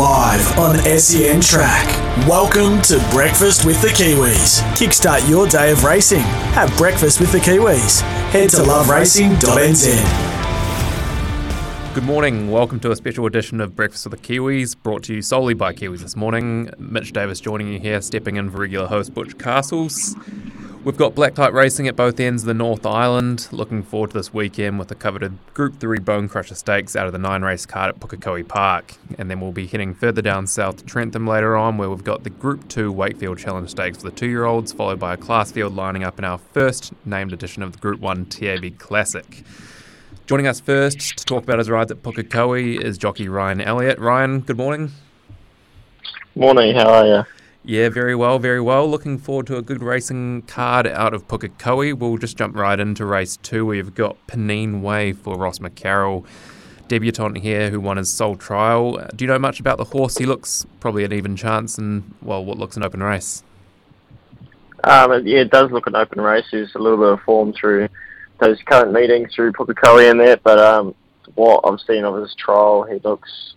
live on SEN Track. Welcome to Breakfast with the Kiwis. Kickstart your day of racing. Have breakfast with the Kiwis. Head to loveracing.nz. Good morning. Welcome to a special edition of Breakfast with the Kiwis, brought to you solely by Kiwis this morning. Mitch Davis joining you here, stepping in for regular host Butch Castles. We've got black type racing at both ends of the North Island. Looking forward to this weekend with the coveted Group 3 Bone Crusher Stakes out of the nine race card at Pukekohe Park. And then we'll be heading further down south to Trentham later on, where we've got the Group 2 Wakefield Challenge Stakes for the two year olds, followed by a class field lining up in our first named edition of the Group 1 TAB Classic. Joining us first to talk about his rides at Pukekohe is jockey Ryan Elliot. Ryan, good morning. Morning, how are you? Yeah, very well, very well. Looking forward to a good racing card out of Pukekohe. We'll just jump right into race two. We've got Panine Way for Ross McCarroll, debutant here who won his sole trial. Do you know much about the horse? He looks probably an even chance in, well, what looks an open race. Um, yeah, it does look an open race. There's a little bit of form through those current meetings through Pukekohe and that, but um, what I've seen of his trial, he looks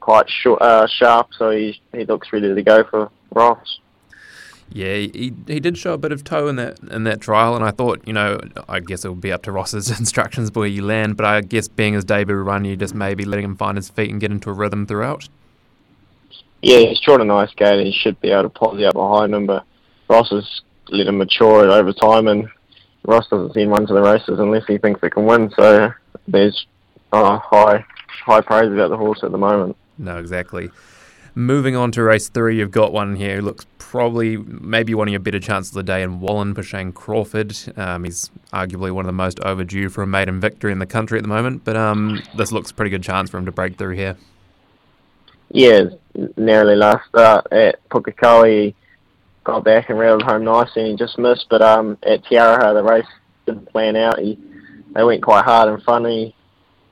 quite short, uh, sharp, so he he looks ready to go for Ross. Yeah, he, he did show a bit of toe in that in that trial, and I thought, you know, I guess it would be up to Ross's instructions where you land, but I guess being his debut run, you just maybe letting him find his feet and get into a rhythm throughout. Yeah, he's drawn a nice gate, and he should be able to posse up behind him, but Ross has let him mature it over time, and Ross doesn't seem run to the races unless he thinks it can win. So there's uh, high high praise about the horse at the moment. No, exactly. Moving on to race three, you've got one here who looks probably maybe one of your better chances of the day in Wallen Shane Crawford. Um, he's arguably one of the most overdue for a maiden victory in the country at the moment, but um, this looks a pretty good chance for him to break through here. Yeah, narrowly last start at Pukekohe got back and rattled home nicely and he just missed. But um, at Te Aroha, the race didn't plan out. He they went quite hard in front. He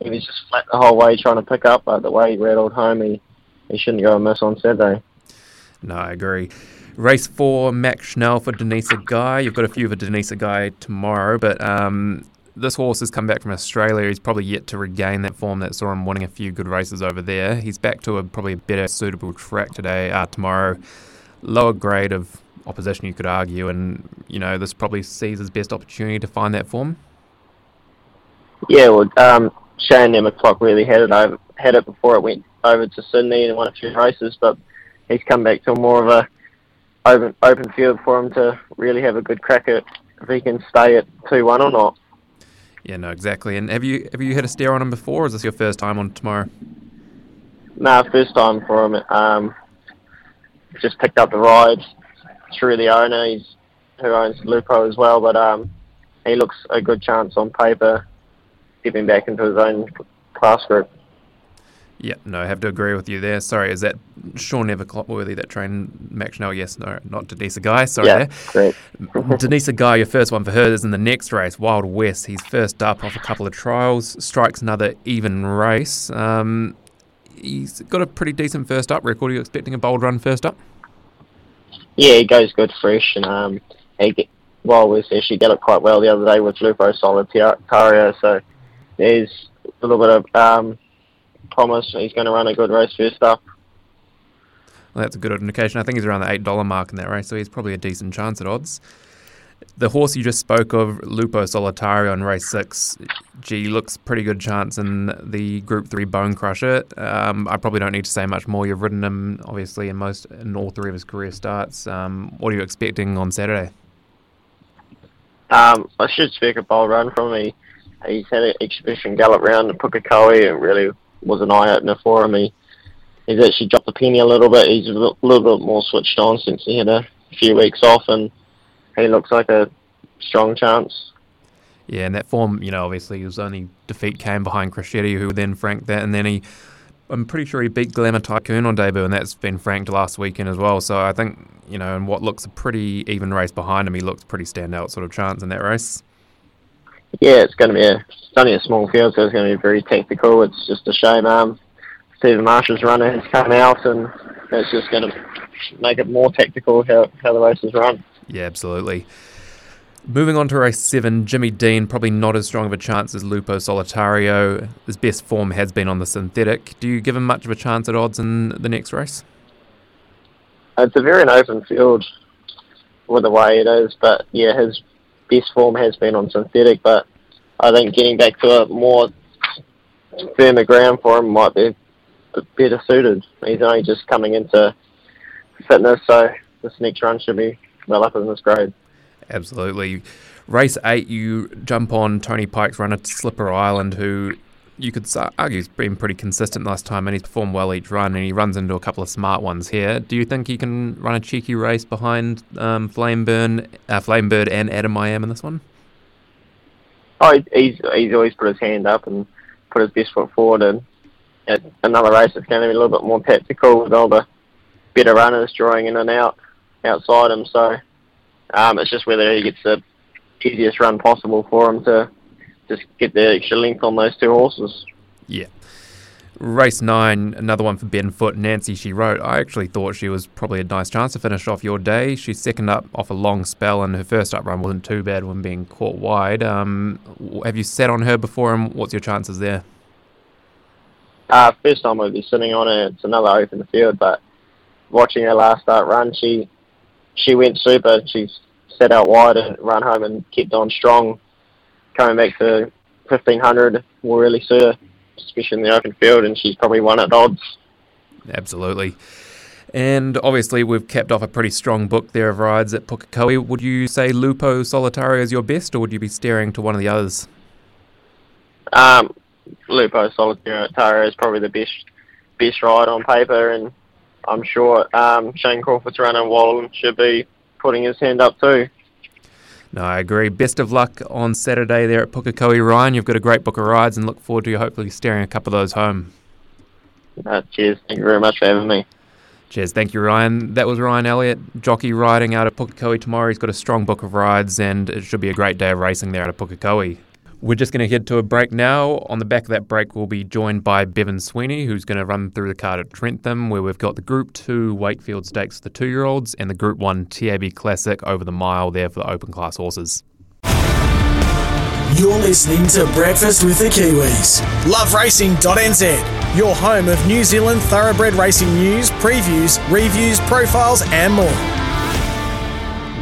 he was just flat the whole way trying to pick up. But the way he rattled home, he he shouldn't go and miss on Saturday. No, I agree. Race four, Max Schnell for Denisa Guy. You've got a few for Denisa Guy tomorrow, but um, this horse has come back from Australia. He's probably yet to regain that form that saw him winning a few good races over there. He's back to a probably a better suitable track today, uh, tomorrow. Lower grade of opposition, you could argue, and you know this probably sees his best opportunity to find that form. Yeah, well, um, Shane Clock really had it over, had it before it went over to Sydney and won a few races, but he's come back to more of a open open field for him to really have a good crack at if he can stay at two one or not. Yeah, no, exactly. And have you have you had a stare on him before, or is this your first time on tomorrow? No, nah, first time for him. Um, just picked up the ride through the owner, he's, who owns Lupo as well, but um, he looks a good chance on paper, getting back into his own class group. Yeah, no, I have to agree with you there. Sorry, is that Sean Neverclopworthy that trained Max Schnell? Yes, no, not Denisa Guy. Sorry. Yeah, great. Denisa Guy, your first one for her is in the next race, Wild West. He's first up off a couple of trials, strikes another even race. Um, he's got a pretty decent first up record. Are you expecting a bold run first up? Yeah, he goes good fresh, and um, he get, well was actually got it quite well the other day with Lupo Solitario, so there's a little bit of um, promise. He's going to run a good race first up. Well, that's a good indication. I think he's around the eight dollar mark in that race, so he's probably a decent chance at odds. The horse you just spoke of, Lupo Solitario in race six, gee, looks pretty good chance in the Group Three Bone Crusher. Um, I probably don't need to say much more. You've ridden him obviously in most in all three of his career starts. Um, what are you expecting on Saturday? Um, I should expect a bold run from him. He, he's had an exhibition gallop round the Pukekohe. It really was an eye opener for him. He, he's actually dropped the penny a little bit. He's a little bit more switched on since he had a few weeks off and he looks like a strong chance. Yeah, and that form, you know, obviously his only defeat came behind Crescetti, who then franked that, and then he, I'm pretty sure he beat Glamour Tycoon on debut, and that's been franked last weekend as well. So I think, you know, in what looks a pretty even race behind him, he looks pretty standout sort of chance in that race. Yeah, it's going to be a, it's only a small field, so it's going to be very tactical. It's just a shame um, Stephen Marshall's runner has come out, and it's just going to make it more tactical how, how the race is run. Yeah, absolutely. Moving on to race seven, Jimmy Dean, probably not as strong of a chance as Lupo Solitario. His best form has been on the synthetic. Do you give him much of a chance at odds in the next race? It's a very open field with the way it is, but yeah, his best form has been on synthetic, but I think getting back to a more firmer ground for him might be better suited. He's only just coming into fitness, so this next run should be well up in this grade. Absolutely. Race eight, you jump on Tony Pike's runner Slipper Island, who you could argue he's been pretty consistent last time and he's performed well each run and he runs into a couple of smart ones here. Do you think he can run a cheeky race behind um, Flameburn, uh, Flamebird and Adam I Am in this one? Oh, he's, he's always put his hand up and put his best foot forward and at another race it's going to be a little bit more tactical with all the better runners drawing in and out outside him. So um, it's just whether he gets the easiest run possible for him to just get the extra length on those two horses. Yeah. Race nine, another one for Ben Foot. Nancy, she wrote, I actually thought she was probably a nice chance to finish off your day. She's second up off a long spell, and her first up run wasn't too bad when being caught wide. Um, have you sat on her before, and what's your chances there? Uh, first time I'd be sitting on her. It's another open field, but watching her last start run, she she went super. She set out wide and run home and kept on strong. Coming back to 1500 will really suit her, especially in the open field, and she's probably won at odds. Absolutely. And obviously, we've kept off a pretty strong book there of rides at Pukekohe. Would you say Lupo Solitario is your best, or would you be steering to one of the others? Um, Lupo Solitario is probably the best best ride on paper, and I'm sure um, Shane Crawford's runner Wallen should be putting his hand up too. No, I agree. Best of luck on Saturday there at Pukekohe, Ryan. You've got a great book of rides and look forward to hopefully steering a couple of those home. Uh, cheers. Thank you very much for having me. Cheers. Thank you, Ryan. That was Ryan Elliot, jockey riding out at Pukekohe tomorrow. He's got a strong book of rides and it should be a great day of racing there at Pukekohe. We're just going to head to a break now. On the back of that break, we'll be joined by Bevan Sweeney, who's going to run through the card at Trentham, where we've got the Group 2 Wakefield Stakes for the two year olds and the Group 1 TAB Classic over the mile there for the open class horses. You're listening to Breakfast with the Kiwis. LoveRacing.nz, your home of New Zealand thoroughbred racing news, previews, reviews, profiles, and more.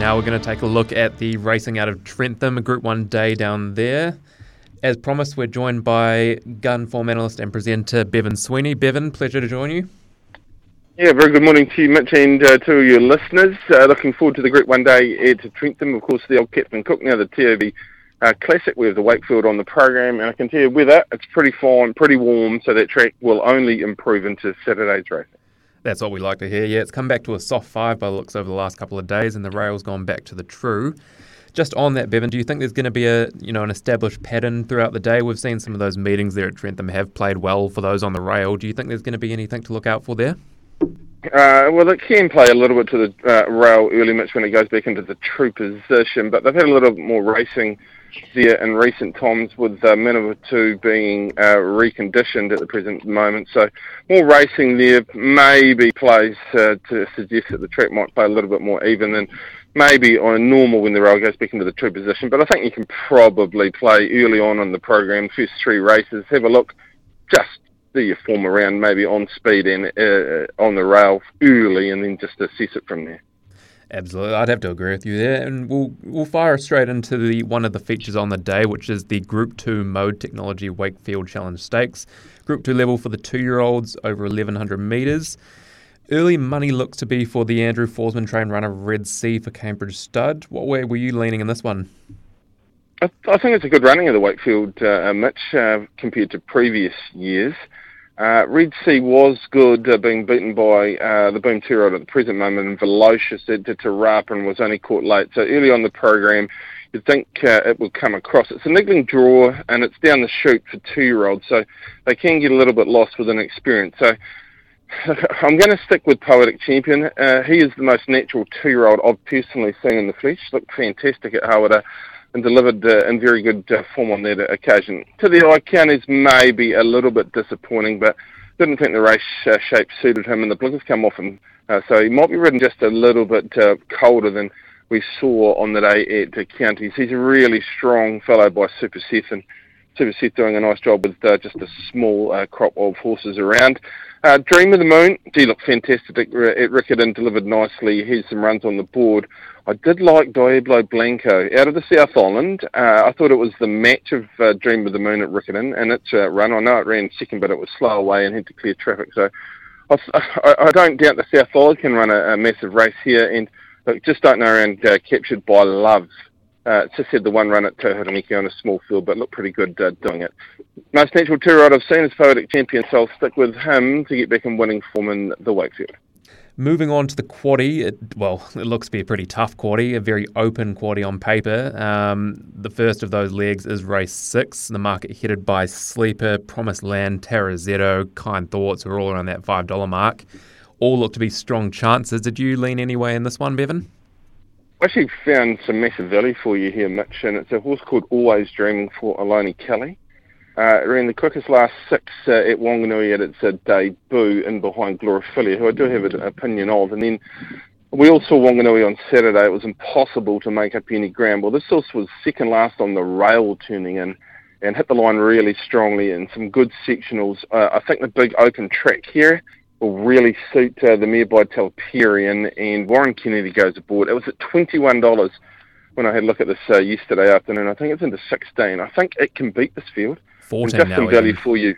Now we're going to take a look at the racing out of Trentham, a Group 1 day down there. As promised, we're joined by gun form analyst and presenter Bevan Sweeney. Bevan, pleasure to join you. Yeah, very good morning to you, Mitch, and uh, to your listeners. Uh, looking forward to the Group 1 day at Trentham. Of course, the old Captain Cook, now the TAB uh, Classic. We have the Wakefield on the program, and I can tell you weather, it's pretty fine, pretty warm, so that track will only improve into Saturday's racing. That's what we like to hear. Yeah, it's come back to a soft five by the looks over the last couple of days, and the rail's gone back to the true. Just on that, Bevan, do you think there's going to be a you know an established pattern throughout the day? We've seen some of those meetings there at Trentham have played well for those on the rail. Do you think there's going to be anything to look out for there? Uh, well, it can play a little bit to the uh, rail early match when it goes back into the true position, but they've had a little more racing there in recent times with uh, 2 being uh, reconditioned at the present moment. So more racing there maybe plays uh, to suggest that the track might play a little bit more even than maybe on a normal when the rail goes back into the true position. But I think you can probably play early on in the program, first three races, have a look, just do your form around maybe on speed and uh, on the rail early and then just assess it from there. Absolutely, I'd have to agree with you there, and we'll we'll fire straight into the one of the features on the day, which is the Group Two Mode Technology Wakefield Challenge Stakes, Group Two level for the two-year-olds over 1100 meters. Early money looks to be for the Andrew Forsman train runner Red Sea for Cambridge Stud. What way were you leaning in this one? I, I think it's a good running of the Wakefield, uh, Mitch, uh, compared to previous years. Uh, Red Sea was good, uh, being beaten by uh, the Boom Two at the present moment, and Velocious did to Rap and was only caught late. So early on the program, you'd think uh, it would come across. It's a niggling draw, and it's down the chute for two-year-olds, so they can get a little bit lost with inexperience. So I'm going to stick with Poetic Champion. Uh, he is the most natural two-year-old I've personally seen in the flesh. Looked fantastic at Hawera and delivered uh, in very good uh, form on that occasion. To the eye count is maybe a little bit disappointing, but didn't think the race uh, shape suited him, and the blinkers come off him, uh, so he might be ridden just a little bit uh, colder than we saw on the day at uh, Counties. He's a really strong fellow by Super Seth, and Super Seth doing a nice job with uh, just a small uh, crop of horses around. Uh, Dream of the Moon, he looked fantastic at Riccarton, delivered nicely. Here's some runs on the board. I did like Diablo Blanco out of the South Island. Uh, I thought it was the match of uh, Dream of the Moon at Riccarton, and its uh, run. I know it ran second, but it was slow away and had to clear traffic. So I, I don't doubt the South Island can run a, a massive race here, and look, just don't know around uh, captured by love. Uh, just had the one run at Tauherenikau on a small field, but looked pretty good uh, doing it. Most natural two ride I've seen is Poetic Champion, so I'll stick with him to get back in winning form in the Wakefield. Moving on to the quaddy, it, well, it looks to be a pretty tough quaddy, a very open quaddy on paper. Um, the first of those legs is race six, the market headed by Sleeper, Promised Land, Terrazetto, Kind Thoughts, are all around that $5 mark. All look to be strong chances. Did you lean any way in this one, Bevan? I actually found some massive value for you here, Mitch, and it's a horse called Always Dreaming for Aloni Kelly. Uh, ran the quickest last six uh, at Wanganui at its uh, debut in behind Glorifillia, who I do have an opinion of. And then we all saw Wanganui on Saturday. It was impossible to make up any ground. Well, this horse was second last on the rail turning in and hit the line really strongly in some good sectionals. Uh, I think the big open track here will really suit uh, the mare by Telperion, and Warren Kennedy goes aboard. It was at $21 when I had a look at this uh, yesterday afternoon. I think it's into 16. I think it can beat this field. 14 just now. value for you.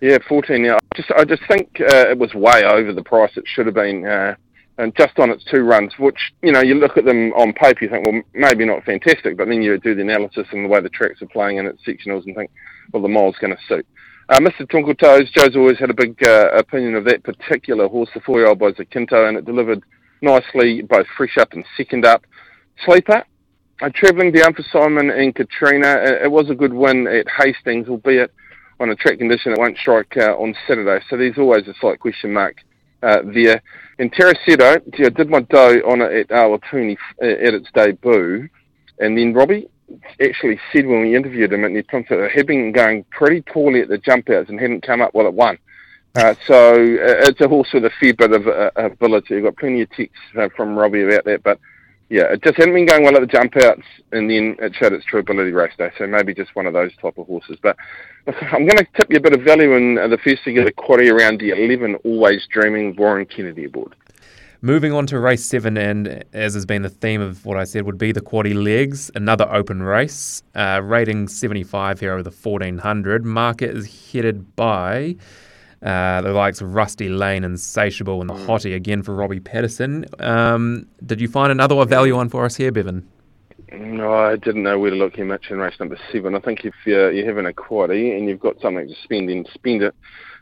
Yeah, 14 now. I just, I just think uh, it was way over the price it should have been. Uh, and just on its two runs, which, you know, you look at them on paper, you think, well, maybe not fantastic, but then you do the analysis and the way the tracks are playing and its sectionals and think, well, the mile's going to suit. Uh, Mr. Twinkle Toes, Joe's always had a big uh, opinion of that particular horse, the four-year-old by Zacinto, and it delivered nicely, both fresh up and second up. Sleeper, uh, travelling down for Simon and Katrina, it, it, was a good win at Hastings, albeit on a track condition it won't strike uh, on Saturday. So there's always a slight question mark uh, there. And Terracedo, I did my dough on it at Awapuni uh, at its debut, and then Robbie actually said when we interviewed him at Neponto, it had been going pretty poorly at the jump outs and hadn't come up well at one. Uh, so uh, it's a horse with a fair bit of uh, ability. I've got plenty of texts uh, from Robbie about that, but yeah, it just hadn't been going well at the jump outs, and then it showed its true ability race day. So maybe just one of those type of horses. But I'm going to tip you a bit of value in uh, the first to get a quaddy around the 11, always dreaming Warren Kennedy aboard. Moving on to race seven, and as has been the theme of what I said, would be the quaddy legs, another open race, uh, rating 75 here over the 1400. Market is headed by uh, the likes of Rusty Lane and Satiable and the mm. Hottie again for Robbie Patterson. Um, did you find another value one for us here, Bevan? No, I didn't know where to look here much in race number seven. I think if you're, you're having a quaddy and you've got something to spend, then spend it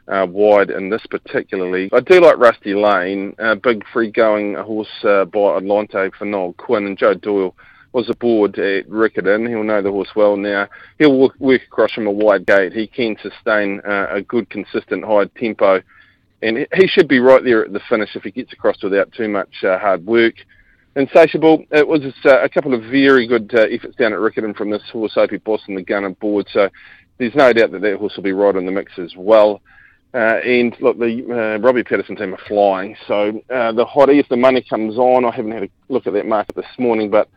uh, wide in this particularly. I do like Rusty Lane, uh, big free going horse uh, by Atlante for Noel Quinn and Joe Doyle was aboard at Riccarton. He'll know the horse well now. He'll work, work across from a wide gate. He can sustain uh, a good, consistent high tempo, and he should be right there at the finish if he gets across without too much uh, hard work. Insatiable, it was uh, a couple of very good uh, efforts down at Riccarton from this horse, Opie Bosson the gun aboard. So there's no doubt that that horse will be right in the mix as well. Uh, and look, the uh, Robbie Patterson team are flying. So uh, the hottie, if the money comes on, I haven't had a look at that market this morning, but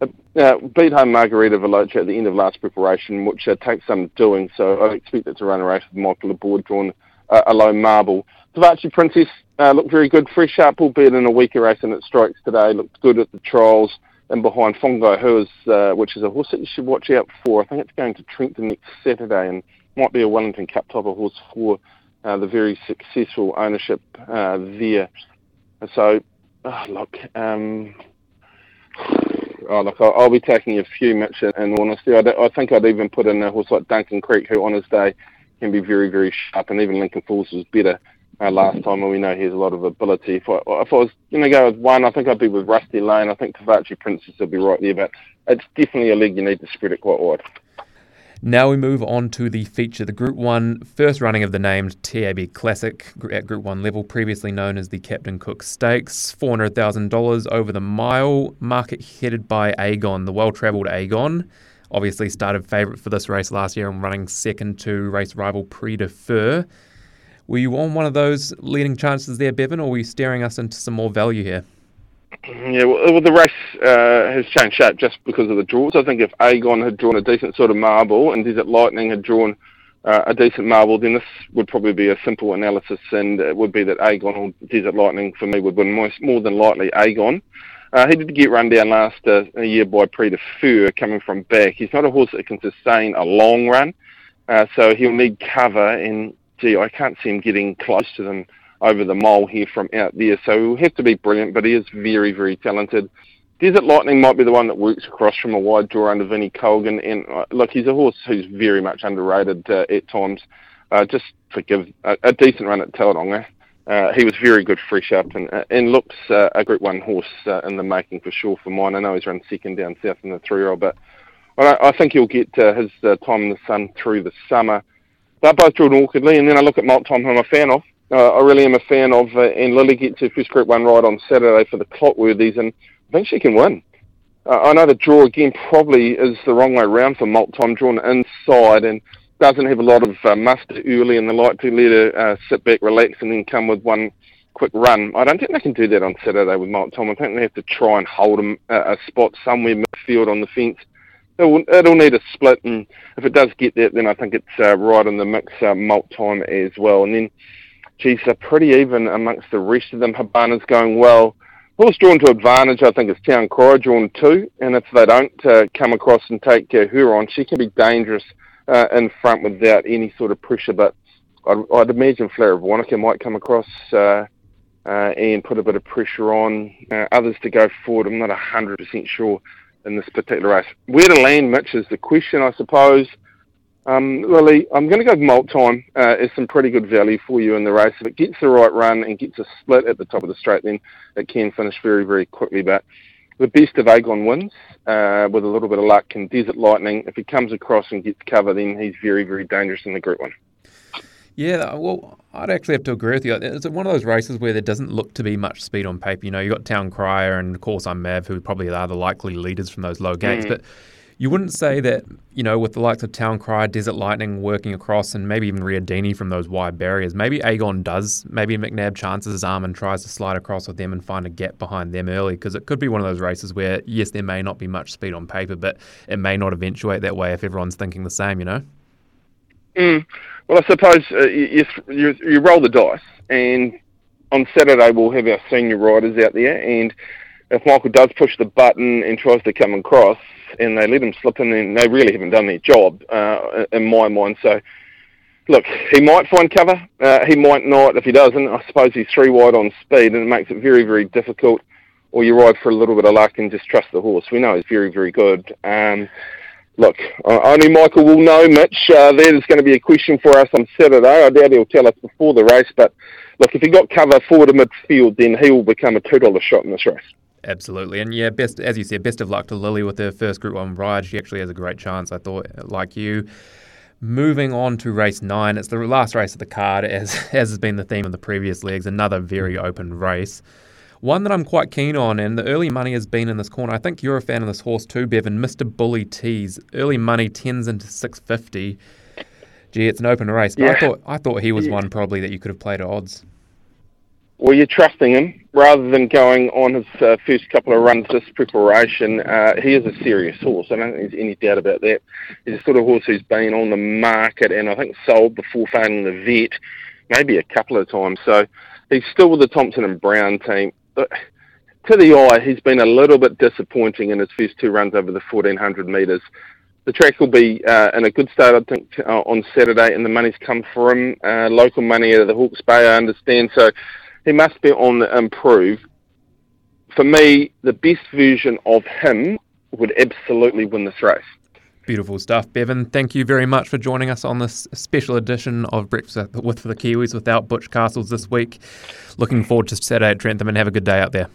uh, beat home Margarita Veloce at the end of last preparation, which uh, takes some doing. So I expect it to run a race with Michael aboard drawn uh, a low marble. Tavachi Princess uh, looked very good, fresh up, albeit in a weaker race than it strikes today. Looked good at the trials. And behind Fongo Who is, uh, which is a horse that you should watch out for. I think it's going to Trentham next Saturday and might be a Wellington Cup type of horse for uh, the very successful ownership there. So, oh, look, um, oh, look, I'll, I'll, be taking a few, Mitch, in honesty. I, I think I'd even put in a horse like Duncan Creek, who on his day can be very, very sharp, and even Lincoln Falls was better uh, last time, and we know he has a lot of ability. If I, if I was going to go with one, I think I'd be with Rusty Lane. I think Tavachi Princess will be right there, but it's definitely a leg you need to spread it quite wide. Now we move on to the feature, the Group 1 first running of the named TAB Classic at Group 1 level, previously known as the Captain Cook Stakes. $400,000 over the mile, market headed by Agon, the well travelled Agon. Obviously started favourite for this race last year and running second to race rival Prise de Fer. Were you on one of those leading chances there, Bevan, or were you steering us into some more value here? Yeah, well, the race uh, has changed shape just because of the draws. I think if Agon had drawn a decent sort of marble and Desert Lightning had drawn uh, a decent marble, then this would probably be a simple analysis, and it would be that Agon or Desert Lightning for me would win more, more than likely Agon. Uh, he did get run down last uh, year by Prix de coming from back. He's not a horse that can sustain a long run, uh, so he'll need cover. And gee, I can't see him getting close to them over the mole here from out there. So he'll have to be brilliant, but he is very, very talented. Desert Lightning might be the one that works across from a wide draw under Vinnie Colgan. And uh, look, he's a horse who's very much underrated uh, at times. Uh, just forgive a, a decent run at Tauranga. Uh, he was very good fresh up and, uh, and looks uh, a Group 1 horse uh, in the making for sure for mine. I know he's run second down south in the three-year-old, but I, I think he'll get uh, his uh, time in the sun through the summer. They're both drawn awkwardly, and then I look at Malt Time, who I'm a fan of. Uh, I really am a fan of, uh, and Lily gets her first Group 1 ride on Saturday for the Clotworthies, and I think she can win. Uh, I know the draw again probably is the wrong way around for Malt Time, drawn inside, and doesn't have a lot of uh, muster early and they like to let her uh, sit back, relax, and then come with one quick run. I don't think they can do that on Saturday with Malt Tom. I think they have to try and hold uh, a spot somewhere midfield on the fence. It'll, it'll need a split, and if it does get that, then I think it's uh, right in the mix, uh, Malt Time as well. And then, geez, they're pretty even amongst the rest of them. Habana's going well. Horse drawn to advantage, I think, is Town Cry drawn two, and if they don't uh, come across and take uh, her on, she can be dangerous uh, in front without any sort of pressure. But I'd, I'd imagine Flower of Wanaka might come across uh, uh, and put a bit of pressure on uh, others to go forward. I'm not 100% sure in this particular race. Where to land, Mitch, is the question, I suppose. Um, Lily, I'm going to go Malt Time uh, is some pretty good value for you in the race. If it gets the right run and gets a split at the top of the straight, then it can finish very, very quickly. But the best of Agon wins uh, with a little bit of luck. And Desert Lightning, if he comes across and gets cover, then he's very, very dangerous in the Group 1. Yeah, well, I'd actually have to agree with you. It's one of those races where there doesn't look to be much speed on paper. You know, you've got Town Crier and, of course, I'm Mav, who probably are the likely leaders from those low gates. Mm. But you wouldn't say that, you know, with the likes of Town Cry, Desert Lightning working across, and maybe even Riadini from those wide barriers, maybe Agon does. Maybe McNab chances his arm and tries to slide across with them and find a gap behind them early because it could be one of those races where, yes, there may not be much speed on paper, but it may not eventuate that way if everyone's thinking the same, you know? Mm. Well, I suppose uh, you, you, you roll the dice, and on Saturday we'll have our senior riders out there, and if Michael does push the button and tries to come across, and they let him slip in, then they really haven't done their job, uh, in my mind. So, look, he might find cover. Uh, he might not. If he doesn't, I suppose he's three wide on speed, and it makes it very, very difficult. Or you ride for a little bit of luck and just trust the horse. We know he's very, very good. Um, look, only Michael will know, Mitch. Uh, that is going to be a question for us on Saturday. I doubt he'll tell us before the race, but look, if he got cover forward to midfield, then he will become a $2 shot in this race. Absolutely, and yeah, best as you said, best of luck to Lily with her first Group One ride. She actually has a great chance, I thought, like you. Moving on to race nine, it's the last race of the card, as as has been the theme of the previous legs. Another very mm. open race, one that I'm quite keen on, and the early money has been in this corner. I think you're a fan of this horse too, Bevan. Mr. Bully Tees, early money tens into six fifty. Gee, it's an open race, but yeah. I thought I thought he was yeah. one probably that you could have played at odds well, you're trusting him rather than going on his uh, first couple of runs this preparation. Uh, he is a serious horse. I don't think there's any doubt about that. He's a sort of horse who's been on the market and I think sold before failing the vet, maybe a couple of times. So he's still with the Thompson and Brown team. But to the eye, he's been a little bit disappointing in his first two runs over the 1400 metres. The track will be uh, in a good state, I think, uh, on Saturday, and the money's come for him. Uh, local money out of the Hawke's Bay, I understand. So he must be on the improve. For me, the best version of him would absolutely win this race. Beautiful stuff, Bevan. Thank you very much for joining us on this special edition of Breakfast with the Kiwis without Butch Castles this week. Looking forward to Saturday at Trentham and have a good day out there.